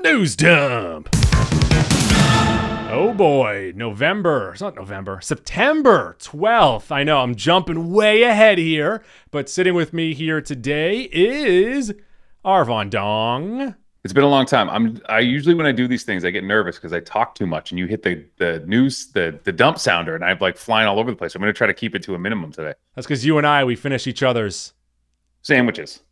News dump. Oh boy, November. It's not November. September 12th. I know I'm jumping way ahead here, but sitting with me here today is Arvon Dong. It's been a long time. I'm I usually when I do these things I get nervous because I talk too much and you hit the the news the the dump sounder and I'm like flying all over the place. I'm going to try to keep it to a minimum today. That's because you and I we finish each other's Sandwiches.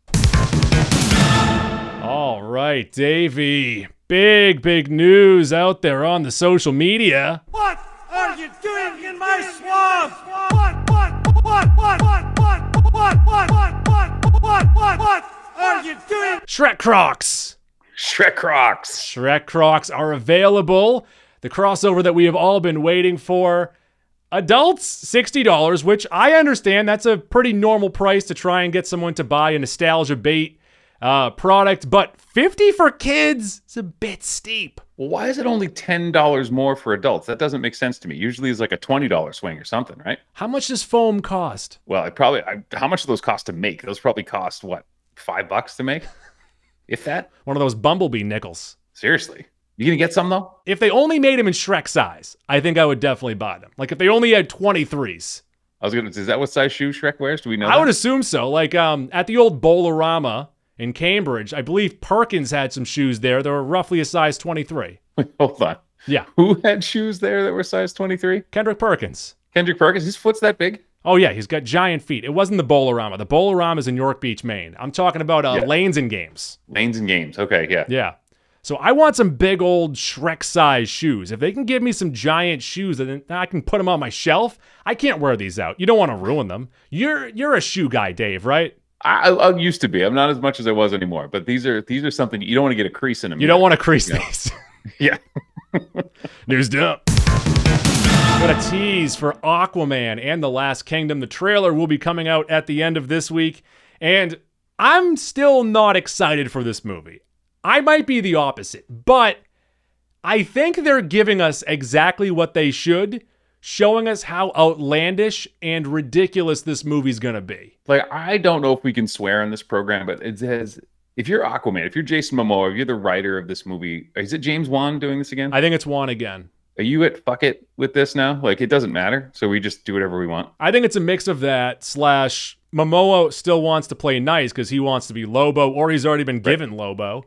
All right, Davey. Big, big news out there on the social media. What are you doing in my swamp? What, what, what, what, what, what, what, what, what, what, what, what, what are you doing? Shrek Crocs. Shrek Crocs. Shrek Crocs are available. The crossover that we have all been waiting for. Adults, $60, which I understand that's a pretty normal price to try and get someone to buy a nostalgia bait uh, product, but 50 for kids is a bit steep. Well, why is it only ten dollars more for adults? That doesn't make sense to me. Usually it's like a twenty dollar swing or something, right? How much does foam cost? Well, it probably I, how much do those cost to make? Those probably cost what five bucks to make, if that. One of those bumblebee nickels. Seriously, you gonna get some though? If they only made them in Shrek size, I think I would definitely buy them. Like if they only had 23s. I was gonna. Is that what size shoe Shrek wears? Do we know? I that? would assume so. Like um, at the old Bolarama in Cambridge, I believe Perkins had some shoes there They were roughly a size 23. Wait, hold on. Yeah, Who had shoes there that were size twenty three? Kendrick Perkins. Kendrick Perkins. His foot's that big. Oh yeah, he's got giant feet. It wasn't the Bolarama. The Bolarama is in York Beach, Maine. I'm talking about uh, Yeah. lanes and games. Lanes and games. Okay, yeah. Yeah. So I want some big old Shrek size shoes. If they can give me some giant shoes and then I can put them on my shelf, I can't wear these out. You don't want to ruin them. You're you're a shoe guy, Dave, right? I, I used to be. I'm not as much as I was anymore. But these are these are something you don't want to get a crease in them. You don't want to crease these. Yeah. News dump. Got a tease for Aquaman and The Lost Kingdom. The trailer will be coming out at the end of this week, and I'm still not excited for this movie. I might be the opposite, but I think they're giving us exactly what they should, showing us how outlandish and ridiculous this movie's gonna be. Like I don't know if we can swear on this program, but it says if you're Aquaman, if you're Jason Momoa, if you're the writer of this movie, is it James Wan doing this again? I think it's Wan again. Are you at fuck it with this now? Like it doesn't matter, so we just do whatever we want. I think it's a mix of that slash Momoa still wants to play nice because he wants to be Lobo, or he's already been given Lobo.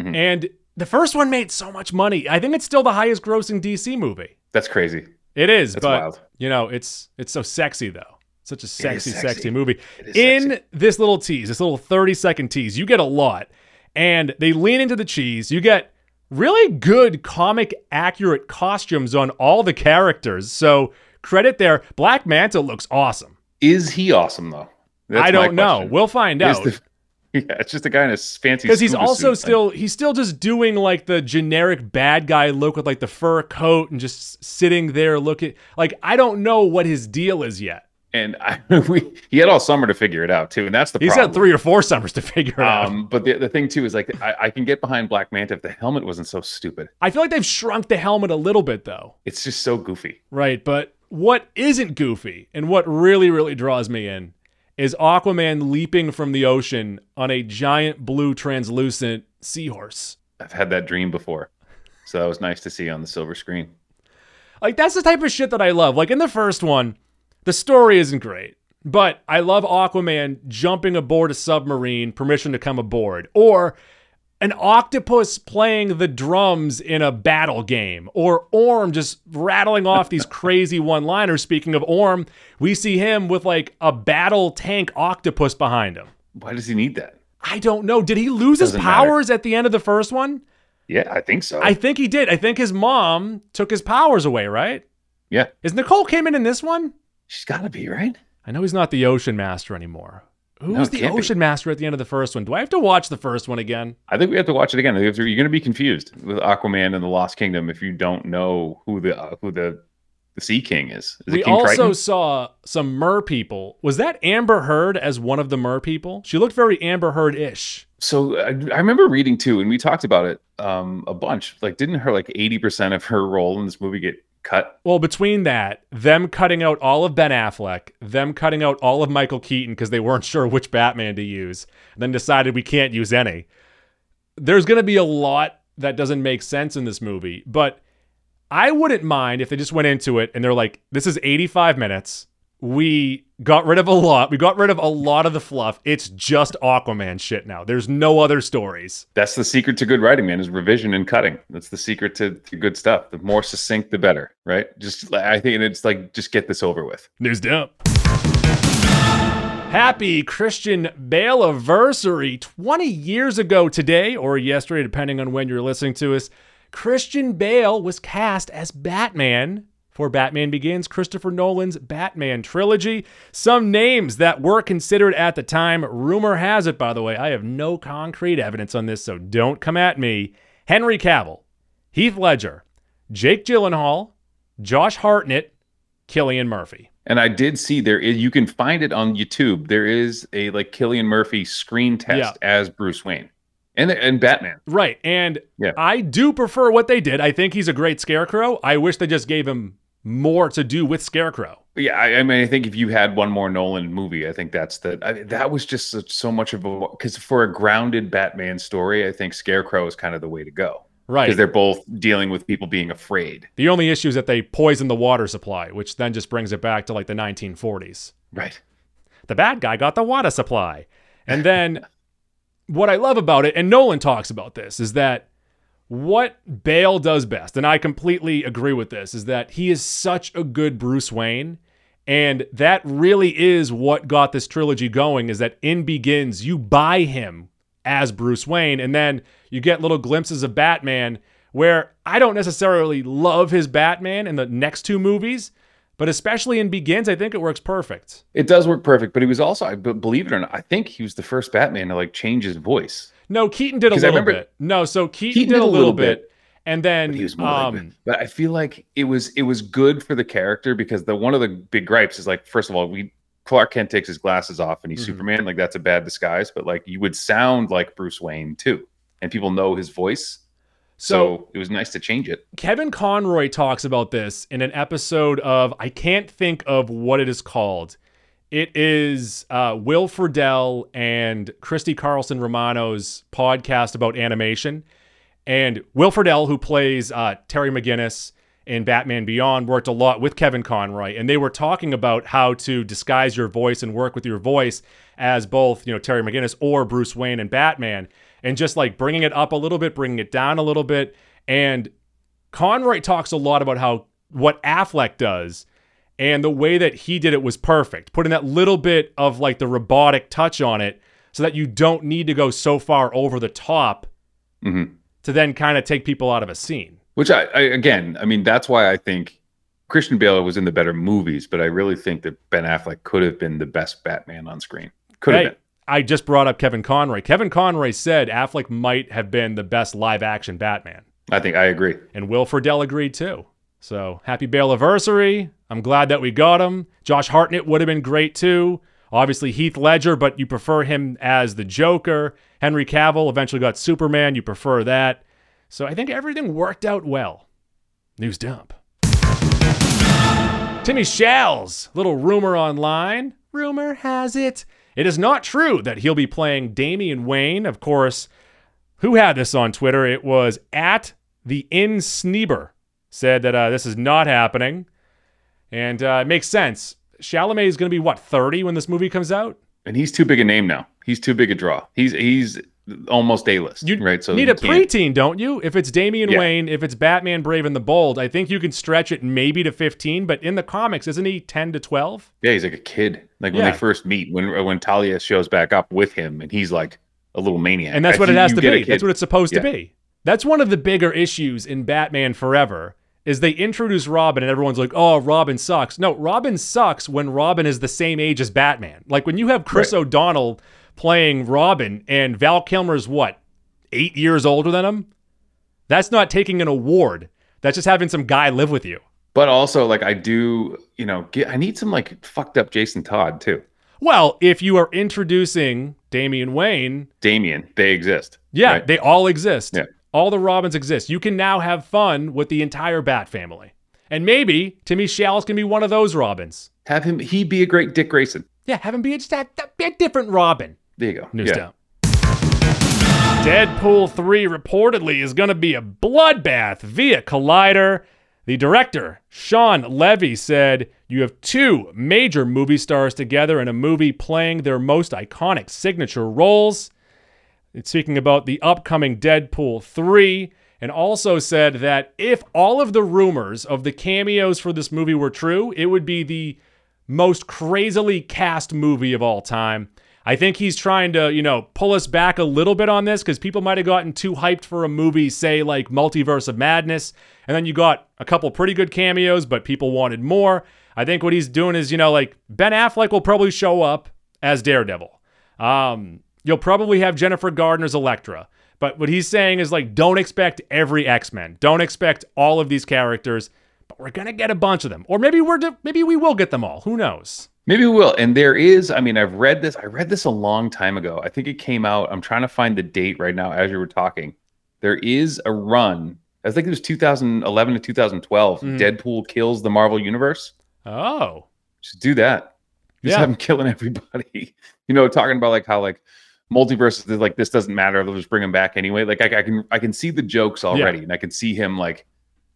Mhm. And the first one made so much money. I think it's still the highest grossing DC movie. That's crazy. It is, That's but wild. you know, it's it's so sexy though. Such a sexy, sexy. sexy movie. In sexy. this little tease, this little 30 second tease, you get a lot. And they lean into the cheese. You get really good comic accurate costumes on all the characters. So credit there. Black Manta looks awesome. Is he awesome though? That's I don't know. We'll find Is out. the- yeah, it's just a guy in a fancy. Because he's also suit. still he's still just doing like the generic bad guy look with like the fur coat and just sitting there looking like I don't know what his deal is yet. and I, we, he had all summer to figure it out too, and that's the He's problem. had three or four summers to figure it out. Um, but the, the thing too is like I, I can get behind Black Manta if the helmet wasn't so stupid. I feel like they've shrunk the helmet a little bit though. It's just so goofy. Right, but what isn't goofy and what really really draws me in is Aquaman leaping from the ocean on a giant blue translucent seahorse. I've had that dream before, so that was nice to see on the silver screen. Like that's the type of shit that I love. Like in the first one, the story isn't great, but I love Aquaman jumping aboard a submarine, permission to come aboard, or an octopus playing the drums in a battle game, or Orm just rattling off these crazy one-liners. Speaking of Orm, we see him with like a battle tank octopus behind him. Why does he need that? I don't know. Did he lose his Doesn't matter. powers at the end of the first one? Yeah, I think so. I think he did. I think his mom took his powers away, right? yeah, Is Nicole came in in this one? she's got to be right. I know he's not the ocean master anymore. Who No, the can't be. Ocean Master at the end of the first one? Do I have to watch the first one again? I think we have to watch it again. You're going to be confused with Aquaman and the Lost Kingdom if you don't know who the uh, who the the Sea King is. Is we it King also Triton? saw some mer people. Was that Amber Heard as one of the mer people? She looked very Amber Heard ish. So I, I remember reading too, and we talked about it um, a bunch. Like, didn't her like eighty percent of her role in this movie get cut? Well, between that, them cutting out all of Ben Affleck, them cutting out all of Michael Keaton because they weren't sure which Batman to use, then decided we can't use any. There's going to be a lot that doesn't make sense in this movie, but I wouldn't mind if they just went into it and they're like, this is 85 minutes. We got rid of a lot. We got rid of a lot of the fluff. It's just Aquaman shit now. There's no other stories. That's the secret to good writing, man. Is revision and cutting. That's the secret to, to good stuff. The more succinct, the better, right? Just I think it's like just get this over with. News dump. Happy Christian Bale anniversary. 20 years ago today, or yesterday, depending on when you're listening to us, Christian Bale was cast as Batman for Batman Begins, Christopher Nolan's Batman trilogy. Some names that were considered at the time. Rumor has it, by the way, I have no concrete evidence on this, so don't come at me. Henry Cavill, Heath Ledger, Jake Gyllenhaal, Josh Hartnett, Cillian Murphy. And I did see there is you can find it on YouTube. There is a like Cillian Murphy screen test as Bruce Wayne, and and Batman. Right. And Yeah. I do prefer what they did. I think he's a great scarecrow. I wish they just gave him more to do with Scarecrow. Yeah, I, I mean, I think if you had one more Nolan movie, I think that's the I, that was just so, so much of a because for a grounded Batman story, I think Scarecrow is kind of the way to go Right. because they're both dealing with people being afraid. The only issue is that they poison the water supply, which then just brings it back to like the 1940s. Right. The bad guy got the water supply. And then what I love about it, and Nolan talks about this, is that what Bale does best, and I completely agree with this, is that he is such a good Bruce Wayne. And that really is what got this trilogy going is that in Begins, you buy him as Bruce Wayne, and then you get little glimpses of Batman where I don't necessarily love his Batman in the next two movies, but especially in Begins, I think it works perfect. It does work perfect, but he was also, I believe it or not, I think he was the first Batman to like change his voice. No, Keaton did a little remember- bit. No, so Keaton, Keaton did, a little, bit, and then But he was more um, like, but I feel like it was it was good for the character because the one of the big gripes is like, first of all, we Clark Kent takes his glasses off and he's Mhm. Superman, like that's a bad disguise, but like you would sound like Bruce Wayne too, and people know his voice. so So it was nice to change it. Kevin Conroy talks about this in an episode of I can't think of what it is called. It is uh, Will Friedle and Christy Carlson Romano's podcast about animation. And Will Friedle, who plays uh, Terry McGinnis in Batman Beyond, worked a lot with Kevin Conroy, and they were talking about how to disguise your voice and work with your voice as both, you know, Terry McGinnis or Bruce Wayne and Batman, and just like bringing it up a little bit, bringing it down a little bit. And Conroy talks a lot about how what Affleck does and the way that he did it was perfect, putting that little bit of like the robotic touch on it so that you don't need to go so far over the top hmm to then kind of take people out of a scene. Which I, I again, I mean, that's why I think Christian Bale was in the better movies, but I really think that Ben Affleck could have been the best Batman on screen. Could have Hey, been. I just brought up Kevin Conroy. Kevin Conroy said Affleck might have been the best live action Batman. I think I agree. And Will Friedle agreed too. So happy Bale anniversary. I'm glad that we got him. Josh Hartnett would have been great too. Obviously Heath Ledger, but you prefer him as the Joker. Henry Cavill eventually got Superman. You prefer that. So I think everything worked out well. News dump. Timmy Chalz, little rumor online. Rumor has it. It is not true that he'll be playing Damian Wayne. Of course, who had this on Twitter? It was at the InSneider said that uh, this is not happening, and uh, it makes sense. Chalamet is going to be what 30 when this movie comes out. And he's too big a name now. He's too big a draw. He's he's almost A list, You right? So need a can't- preteen, don't you? If it's Damian Yeah. Wayne, if it's Batman Brave and the Bold, I think you can stretch it maybe to 15. But in the comics, isn't he 10 to 12? Yeah, he's like a kid. Like when Yeah. they first meet, when when Talia shows back up with him, and he's like a little maniac. And that's I what it has to be. That's what it's supposed Yeah. to be. That's one of the bigger issues in Batman Forever is they introduce Robin and everyone's like, "Oh, Robin sucks." No, Robin sucks when Robin is the same age as Batman. Like when you have Chris Right. O'Donnell playing Robin and Val Kilmer's what? 8 years older than him? That's not taking an award. That's just having some guy live with you. But also, like, I do, you know, get, I need some like fucked up Jason Todd too. Well, if you are introducing Damian Wayne, Damien, they exist. yeah, right? they all exist. Yeah. All the Robins exist. You can now have fun with the entire Bat family. And maybe Timmy Chalz can be one of those Robins. have him. He be a great Dick Grayson. Yeah, have him be a, just a, a bit different Robin. There you go. News yeah. down. Deadpool 3 reportedly is going to be a bloodbath via Collider. The director, Shawn Levy, said you have two major movie stars together in a movie playing their most iconic signature roles. Speaking about the upcoming Deadpool 3, and also said that if all of the rumors of the cameos for this movie were true, it would be the most crazily cast movie of all time. I think he's trying to, you know, pull us back a little bit on this because people might have gotten too hyped for a movie, say, like Multiverse of Madness. And then you got a couple pretty good cameos, but people wanted more. I think what he's doing is, you know, like Ben Affleck will probably show up as Daredevil. Um, you'll probably have Jennifer Gardner's Elektra. But what he's saying is like, don't expect every X Men. Don't expect all of these characters. But we're gonna get a bunch of them, or maybe we're maybe we will get them all. Who knows? Maybe we will. And there is, I mean, I've read this. I read this a long time ago. I think it came out. I'm trying to find the date right now as you were talking. There is a run. I think it was 2011 to 2012. Mhm. Deadpool kills the Marvel Universe. Oh, Just do that. Just Yeah. have him killing everybody. You know, talking about like how like multiverses is like this doesn't matter. They'll just bring him back anyway. Like I, I can I can see the jokes already, and I can see him like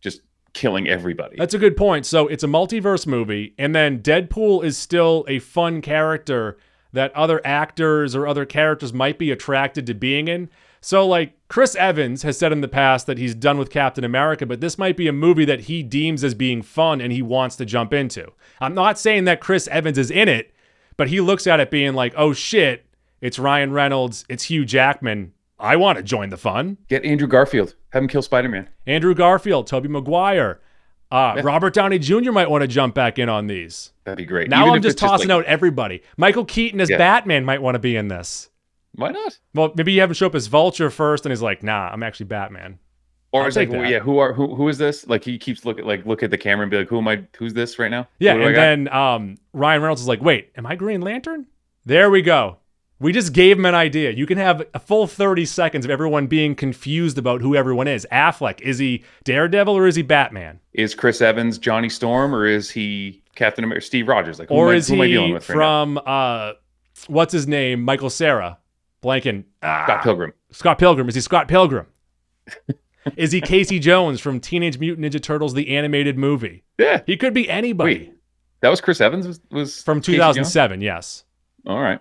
just killing everybody. that's a good point. So it's a multiverse movie, and then Deadpool is still a fun character that other actors or other characters might be attracted to being in. So, like Chris Evans has said in the past that he's done with Captain America, but this might be a movie that he deems as being fun and he wants to jump into. I'm not saying that Chris Evans is in it, but he looks at it being like, oh shit, it's Ryan Reynolds, it's Hugh Jackman. I want to join the fun. Get Andrew Garfield. Have him kill Spider Man. Andrew Garfield, Tobey Maguire, uh, Yeah. Robert Downey Jr. might want to jump back in on these. That'd be great. Now Even I'm just tossing like- out everybody. Michael Keaton as Yeah. Batman might want to be in this. Why not? Well, maybe you have him show up as Vulture first, and he's like, "Nah, I'm actually Batman." Or I'll it's like, well, yeah, who are who who is this? Like he keeps looking like look at the camera and be like, who am I? Who's this right now? Yeah, What do I and then um, Ryan Reynolds is like, "Wait, am I Green Lantern?" There we go. We just gave him an idea. You can have a full 30 seconds of everyone being confused about who everyone is. Affleck, is he Daredevil or is he Batman? is Chris Evans Johnny Storm or is he Captain America? Steve Rogers? Like, who or am I, is who am I dealing he with right from uh, what's his name? Michael Cera, blanking. Ah, Scott Pilgrim? Scott Pilgrim. Is he Scott Pilgrim? is he Casey Jones from Teenage Mutant Ninja Turtles, the animated movie? Yeah. He could be anybody Wait, that was Chris Evans. Was, was from Casey Jones? 2007. Yes. All right.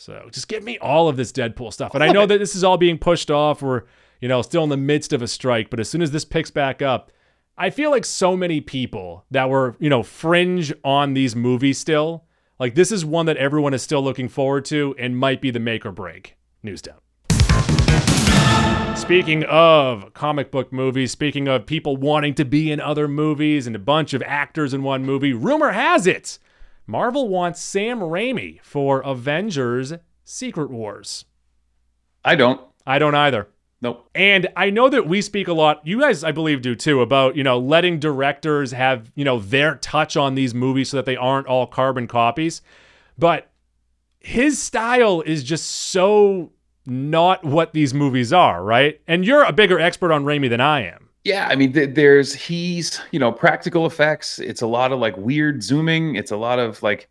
So just give me all of this Deadpool stuff. And I know that this is all being pushed off. We're, you know, still in the midst of a strike. But as soon as this picks back up, I feel like so many people that were, you know, fringe on these movies still, like this is one that everyone is still looking forward to and might be the make or break. News down. Speaking of comic book movies, speaking of people wanting to be in other movies and a bunch of actors in one movie, rumor has it Marvel wants Sam Raimi for Avengers Secret Wars. I don't. I don't either. Nope. And I know that we speak a lot, you guys, I believe, do too, about, you know, letting directors have, you know, their touch on these movies so that they aren't all carbon copies. But his style is just so not what these movies are, right? And you're a bigger expert on Raimi than I am. Yeah, I mean, th- there's he's you know practical effects. It's a lot of like weird zooming. It's a lot of like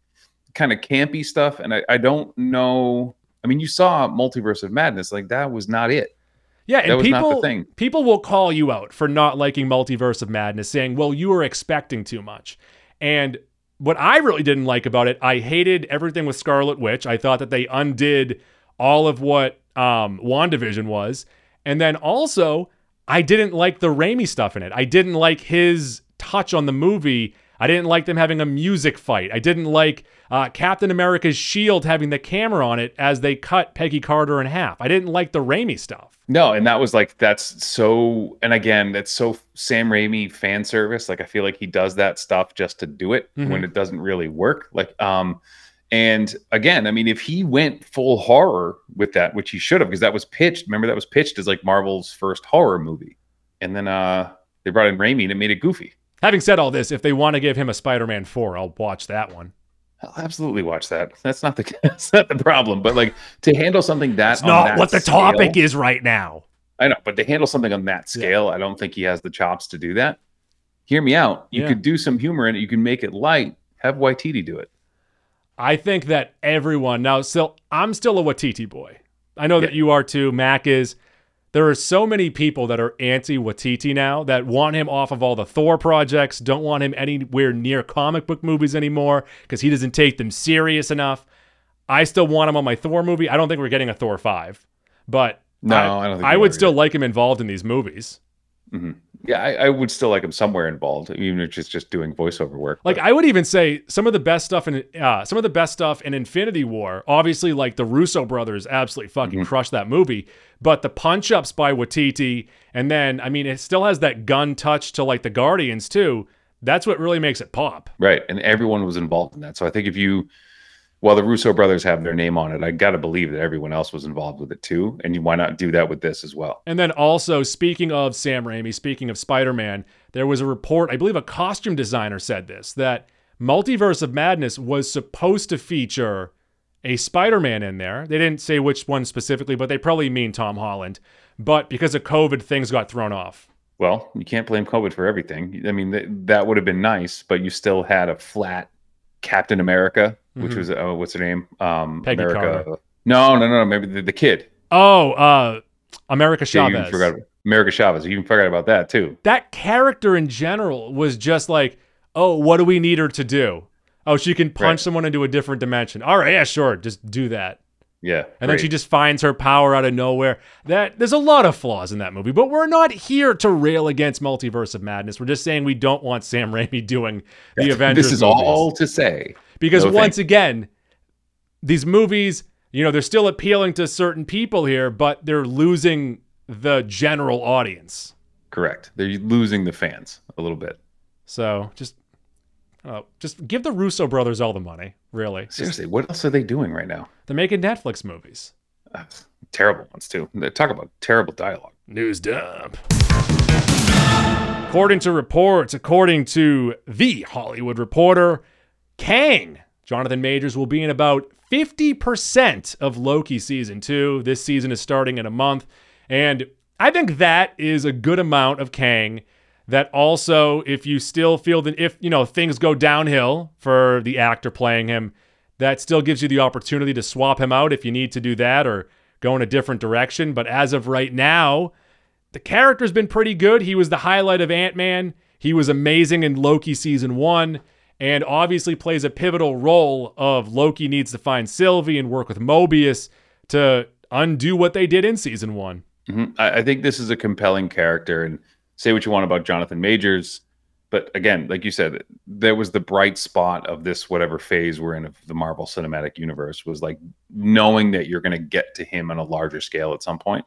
kind of campy stuff, and I, I don't know. I mean, you saw Multiverse of Madness, like that was not it. Yeah, and That was not the people thing. people will call you out for not liking Multiverse of Madness, saying, "Well, you were expecting too much." And what I really didn't like about it, I hated everything with Scarlet Witch. I thought that they undid all of what um, WandaVision was, and then also I didn't like the Raimi stuff in it. I didn't like his touch on the movie. I didn't like them having a music fight. I didn't like uh, Captain America's shield having the camera on it as they cut Peggy Carter in half. I didn't like the Raimi stuff. No, and that was like that's so and again, that's so Sam Raimi fan service. Like I feel like he does that stuff just to do it Mhm. when it doesn't really work. Like um and again, I mean if he went full horror with that, which he should have because that was pitched, remember that was pitched as like Marvel's first horror movie. And then uh they brought in Raimi and it made it goofy. Having said all this, if they want to give him a Spider-Man 4, I'll watch that one. I'll absolutely watch that. That's not the that's not the problem, but like to handle something that That's on not that what the scale- topic is right now. I know, but to handle something on that scale, I don't think he has the chops to do that. Hear me out. You Yeah. could do some humor in it. You can make it light. Have Waititi do it. I think that everyone now still I'm still a Waititi boy. I know that you are too. Mac is. There are so many people that are anti Waititi now that want him off of all the Thor projects, don't want him anywhere near comic book movies anymore because he doesn't take them serious enough. I still want him on my Thor movie. I don't think we're getting a Thor 5, but No, I, I don't think I would still like him involved in these movies. Mm-hmm. Yeah, I, I would still like him somewhere involved, even if it's just doing voiceover work. Like but- I would even say some of the best stuff in uh, some of the best stuff in Infinity War. Obviously, like the Russo brothers absolutely fucking crushed that movie. But the punch ups by Waititi, and then I mean, it still has that Gunn touch to like the Guardians too. That's what really makes it pop. right, and everyone was involved in that. So I think if you, while the Russo brothers have their name on it, I got to believe that everyone else was involved with it too. And you, why not do that with this as well? And then also, speaking of Sam Raimi, speaking of Spider Man, there was a report, I believe a costume designer said this, that Multiverse of Madness was supposed to feature a Spider Man in there. They didn't say which one specifically, but they probably mean Tom Holland. But because of COVID, things got thrown off. Well, you can't blame COVID for everything. I mean, th- that would have been nice, but you still had a flat Captain America, which Mhm. was uh, what's her name? Um, Peggy America. Carter. No, no, no, maybe the, the kid. Oh, uh, America Yeah, Chavez. forgot America Chavez. You even forgot about that too. that character in general was just like, oh, what do we need her to do? Oh, she can punch Right. someone into a different dimension. All right, yeah, sure, just do that. Yeah, And then she just finds her power out of nowhere. That there's a lot of flaws in that movie, but we're not here to rail against Multiverse of Madness. We're just saying we don't want Sam Raimi doing the Avengers. This is movies. all to say. Because no once thank- again, these movies, you know, they're still appealing to certain people here, but they're losing the general audience. Correct. They're losing the fans a little bit. So just, uh, just give the Russo brothers all the money. Really, Just- Seriously, what else are they doing right now? they're making Netflix movies. Uh, terrible ones too. They talk about terrible dialogue. News dump. According to reports, according to the Hollywood Reporter, Kang, Jonathan Majors, will be in about 50% of Loki season two. This season is starting in a month. And I think that is a good amount of Kang. That also, if you still feel that if, you know, things go downhill for the actor playing him, that still gives you the opportunity to swap him out if you need to do that or go in a different direction. But as of right now, the character's been pretty good. He was the highlight of Ant Man. He was amazing in Loki season one, and obviously plays a pivotal role of Loki needs to find Sylvie and work with Mobius to undo what they did in season one. Mhm. I, I think this is a compelling character, and say what you want about Jonathan Majors, but again, like you said, there was the bright spot of this whatever phase we're in of the Marvel Cinematic Universe was like knowing that you're going to get to him on a larger scale at some point.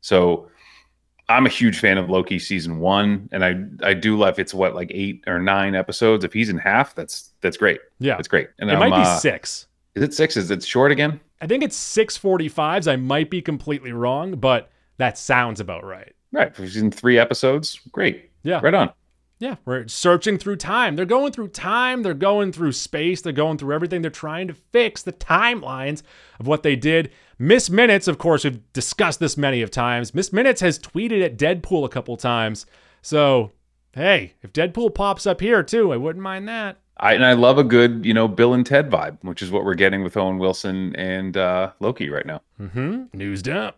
So I'm a huge fan of Loki season one, and I I do love it's what like eight or nine episodes. If he's in half, that's that's great. Yeah, That's great. And it I'm, might be uh, six. Is it six? Is it short again? I think it's six forty fives. I might be completely wrong, but that sounds about right. Right. If he's in three episodes, great. Yeah. Right on. Yeah, we're searching through time. They're going through time. They're going through space. They're going through everything. They're trying to fix the timelines of what they did. Miss Minutes, of course, we've discussed this many of times. Miss Minutes has tweeted at Deadpool a couple times. So, hey, if Deadpool pops up here too, I wouldn't mind that. I and I love a good, you know, Bill and Ted vibe, which is what we're getting with Owen Wilson and uh, Loki right now. Mm-hmm. News dump.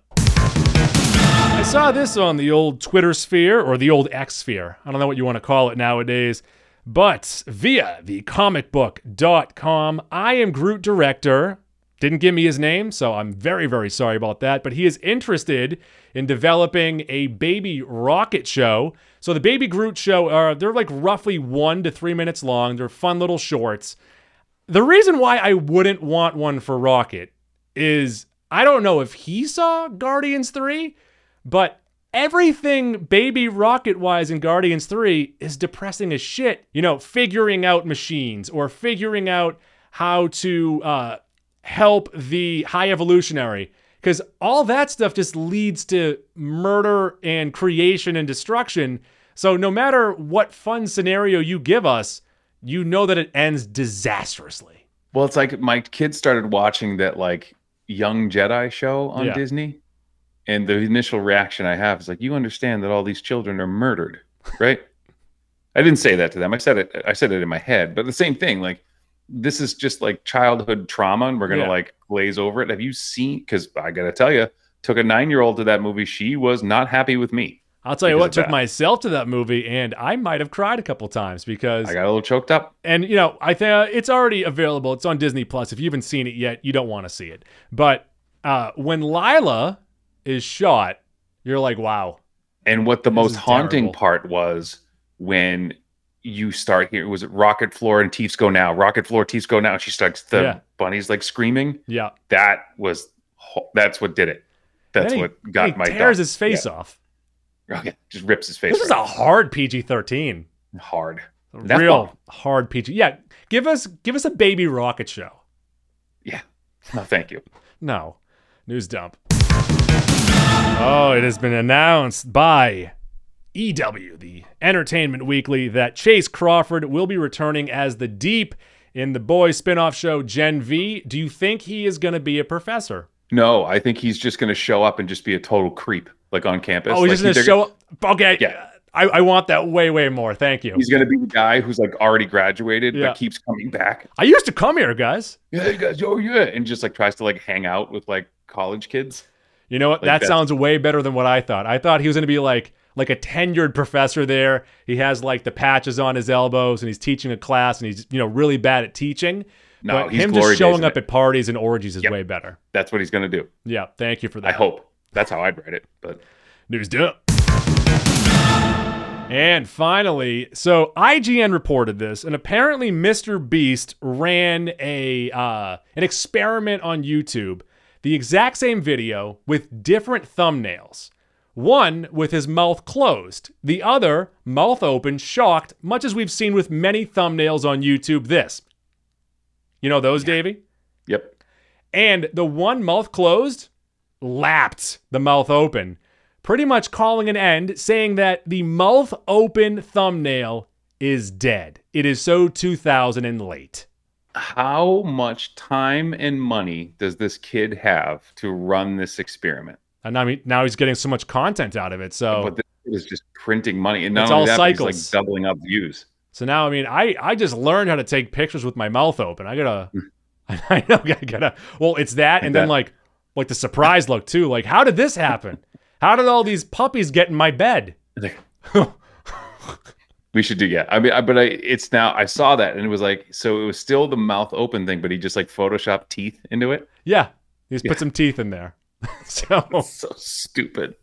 I saw this on the old Twitter sphere or the old X sphere. I don't know what you want to call it nowadays. But via the comicbook.com, I Am Groot director didn't give me his name, so I'm very, very sorry about that. But he is interested in developing a baby rocket show. So the Baby Groot show, uh, they're like roughly one to three minutes long. They're fun little shorts. The reason why I wouldn't want one for Rocket is I don't know if he saw Guardians 3, but everything baby rocket wise in Guardians 3 is depressing as shit. You know, figuring out machines or figuring out how to uh, help the high evolutionary. Because all that stuff just leads to murder and creation and destruction. So no matter what fun scenario you give us, you know that it ends disastrously. Well, it's like my kids started watching that like young Jedi show on Yeah. Disney. And the initial reaction I have is like, you understand that all these children are murdered, right? I didn't say that to them. I said it I said it in my head, but the same thing, like this is just like childhood trauma and we're gonna Yeah. like glaze over it. Have you seen because I gotta tell you, took a nine year old to that movie. She was not happy with me. I'll tell you what, took that. myself to that movie, and I might have cried a couple times because I got a little choked up. and you know i think uh, it's already available it's on disney plus if you haven't seen it yet you don't want to see it but uh, when Lylla is shot you're like wow. And what the This most haunting terrible. part was when you start here was it rocket floor and teeth go now? Rocket floor teeth go now she starts the Yeah. bunny's like screaming? Yeah. That was that's what did it. That's he- what got he my tears dog. his face off. Oh, okay just rips his face this is a hard pg-13 hard. That's real hard pg yeah. Give us give us a baby rocket show. Yeah. No thank you. No. News dump oh it has been announced by EW, the Entertainment Weekly, that Chace Crawford will be returning as the Deep in the boys spin-off show Gen V. Do you think he is going to be a professor? no i think he's just going to show up and just be a total creep like on campus oh, he's Like, just going to show up. Okay, Yeah. I, I want that way, way more. Thank you. he's going to be the guy who's like already graduated Yeah. but keeps coming back I used to come here, guys. yeah guys oh yeah and just like tries to like hang out with like college kids You know what? Like that that. sounds way better than what I thought. I thought he was going to be like like a tenured professor there. He has like the patches on his elbows and he's teaching a class and he's you know really bad at teaching. No, but he's him just showing up it. at parties and orgies is Yep. way better. that's what he's going to do Yeah, thank you for that. I hope. That's how I'd write it. But News dump. And finally, so IGN reported this, and apparently Mr. Beast ran a uh, an experiment on YouTube, the exact same video with different thumbnails. One with his mouth closed, the other mouth open, shocked, much as we've seen with many thumbnails on YouTube. This, you know those, Davey? yep. And the one mouth closed lapped the mouth open, pretty much calling an end, saying that the mouth open thumbnail is dead. It is so 2000 and late. How much time and money does this kid have to run this experiment? And I mean, now he's getting so much content out of it. So, But this kid is just printing money, and not It's all that, but he's cycles. like doubling up views. so now, I mean, I, I just learned how to take pictures with my mouth open. I gotta, I know, I gotta, well, it's that. And then that. like, like the surprise look too. Like, how did this happen? How did all these puppies get in my bed? We should do yeah. I mean, I, but I it's now I saw that and it was like so it was still the mouth open thing, but he just like photoshopped teeth into it. Yeah. He's Yeah. put some teeth in there. so So stupid.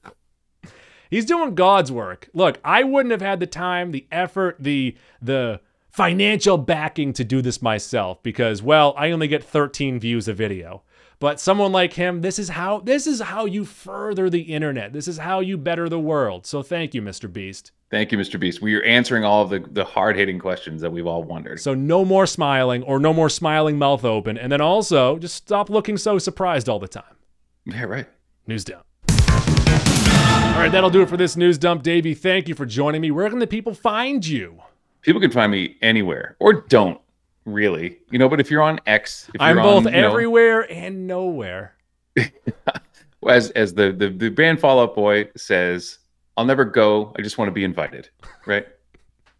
he's doing God's work. Look, I wouldn't have had the time, the effort, the the financial backing to do this myself because well, I only get 13 views a video. But someone like him, this is how this is how you further the internet. This is how you better the world. So thank you, Mr. Beast. Thank you, Mr. Beast. We are answering all of the the hard hitting questions that we've all wondered. So no more smiling or no more smiling mouth open. And then also just stop looking so surprised all the time. Yeah, right. News dump. All right, that'll do it for this news dump. Davey, thank you for joining me. Where can the people find you? People can find me anywhere or don't really, you know. But if you're on X, if I'm you're both on, you know, everywhere and nowhere. as as the the the band Fall Out Boy says, "I'll never go. I just want to be invited." Right.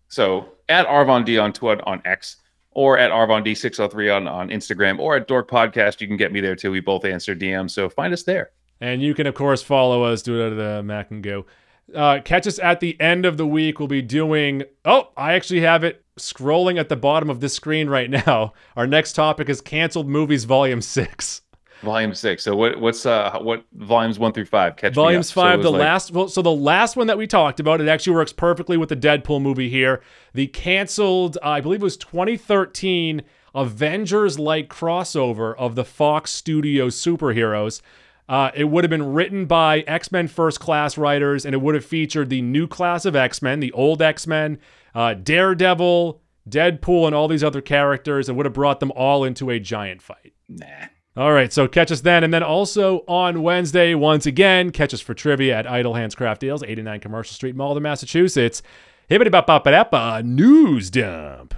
so at Arvon D on Twitter on X or at Arvon D six hundred three on on Instagram or at Dork Podcast, you can get me there too. We both answer DMs, so find us there. And you can, of course, follow us. Do it at the Mac and Go. Uh, catch us at the end of the week. We'll be doing. Oh, I actually have it scrolling at the bottom of this screen right now. Our next topic is canceled movies, Volume Six. Volume six. So what? What's uh? What volumes one through five? Catch me Volumes. So five, was the like- last. Well, so the last one that we talked about, it actually works perfectly with the Deadpool movie here. The canceled, uh, I believe it was 2013 Avengers-like crossover of the Fox Studio superheroes. Uh, it would have been written by X Men First Class writers, and it would have featured the new class of X Men, the old X Men, uh, Daredevil, Deadpool, and all these other characters, and would have brought them all into a giant fight. Nah. All right, so catch us then. And then also on Wednesday, once again, catch us for trivia at Idle Hands Craft Ales, 89 Commercial Street, Malden, Massachusetts. Hibbity bop bop news dump.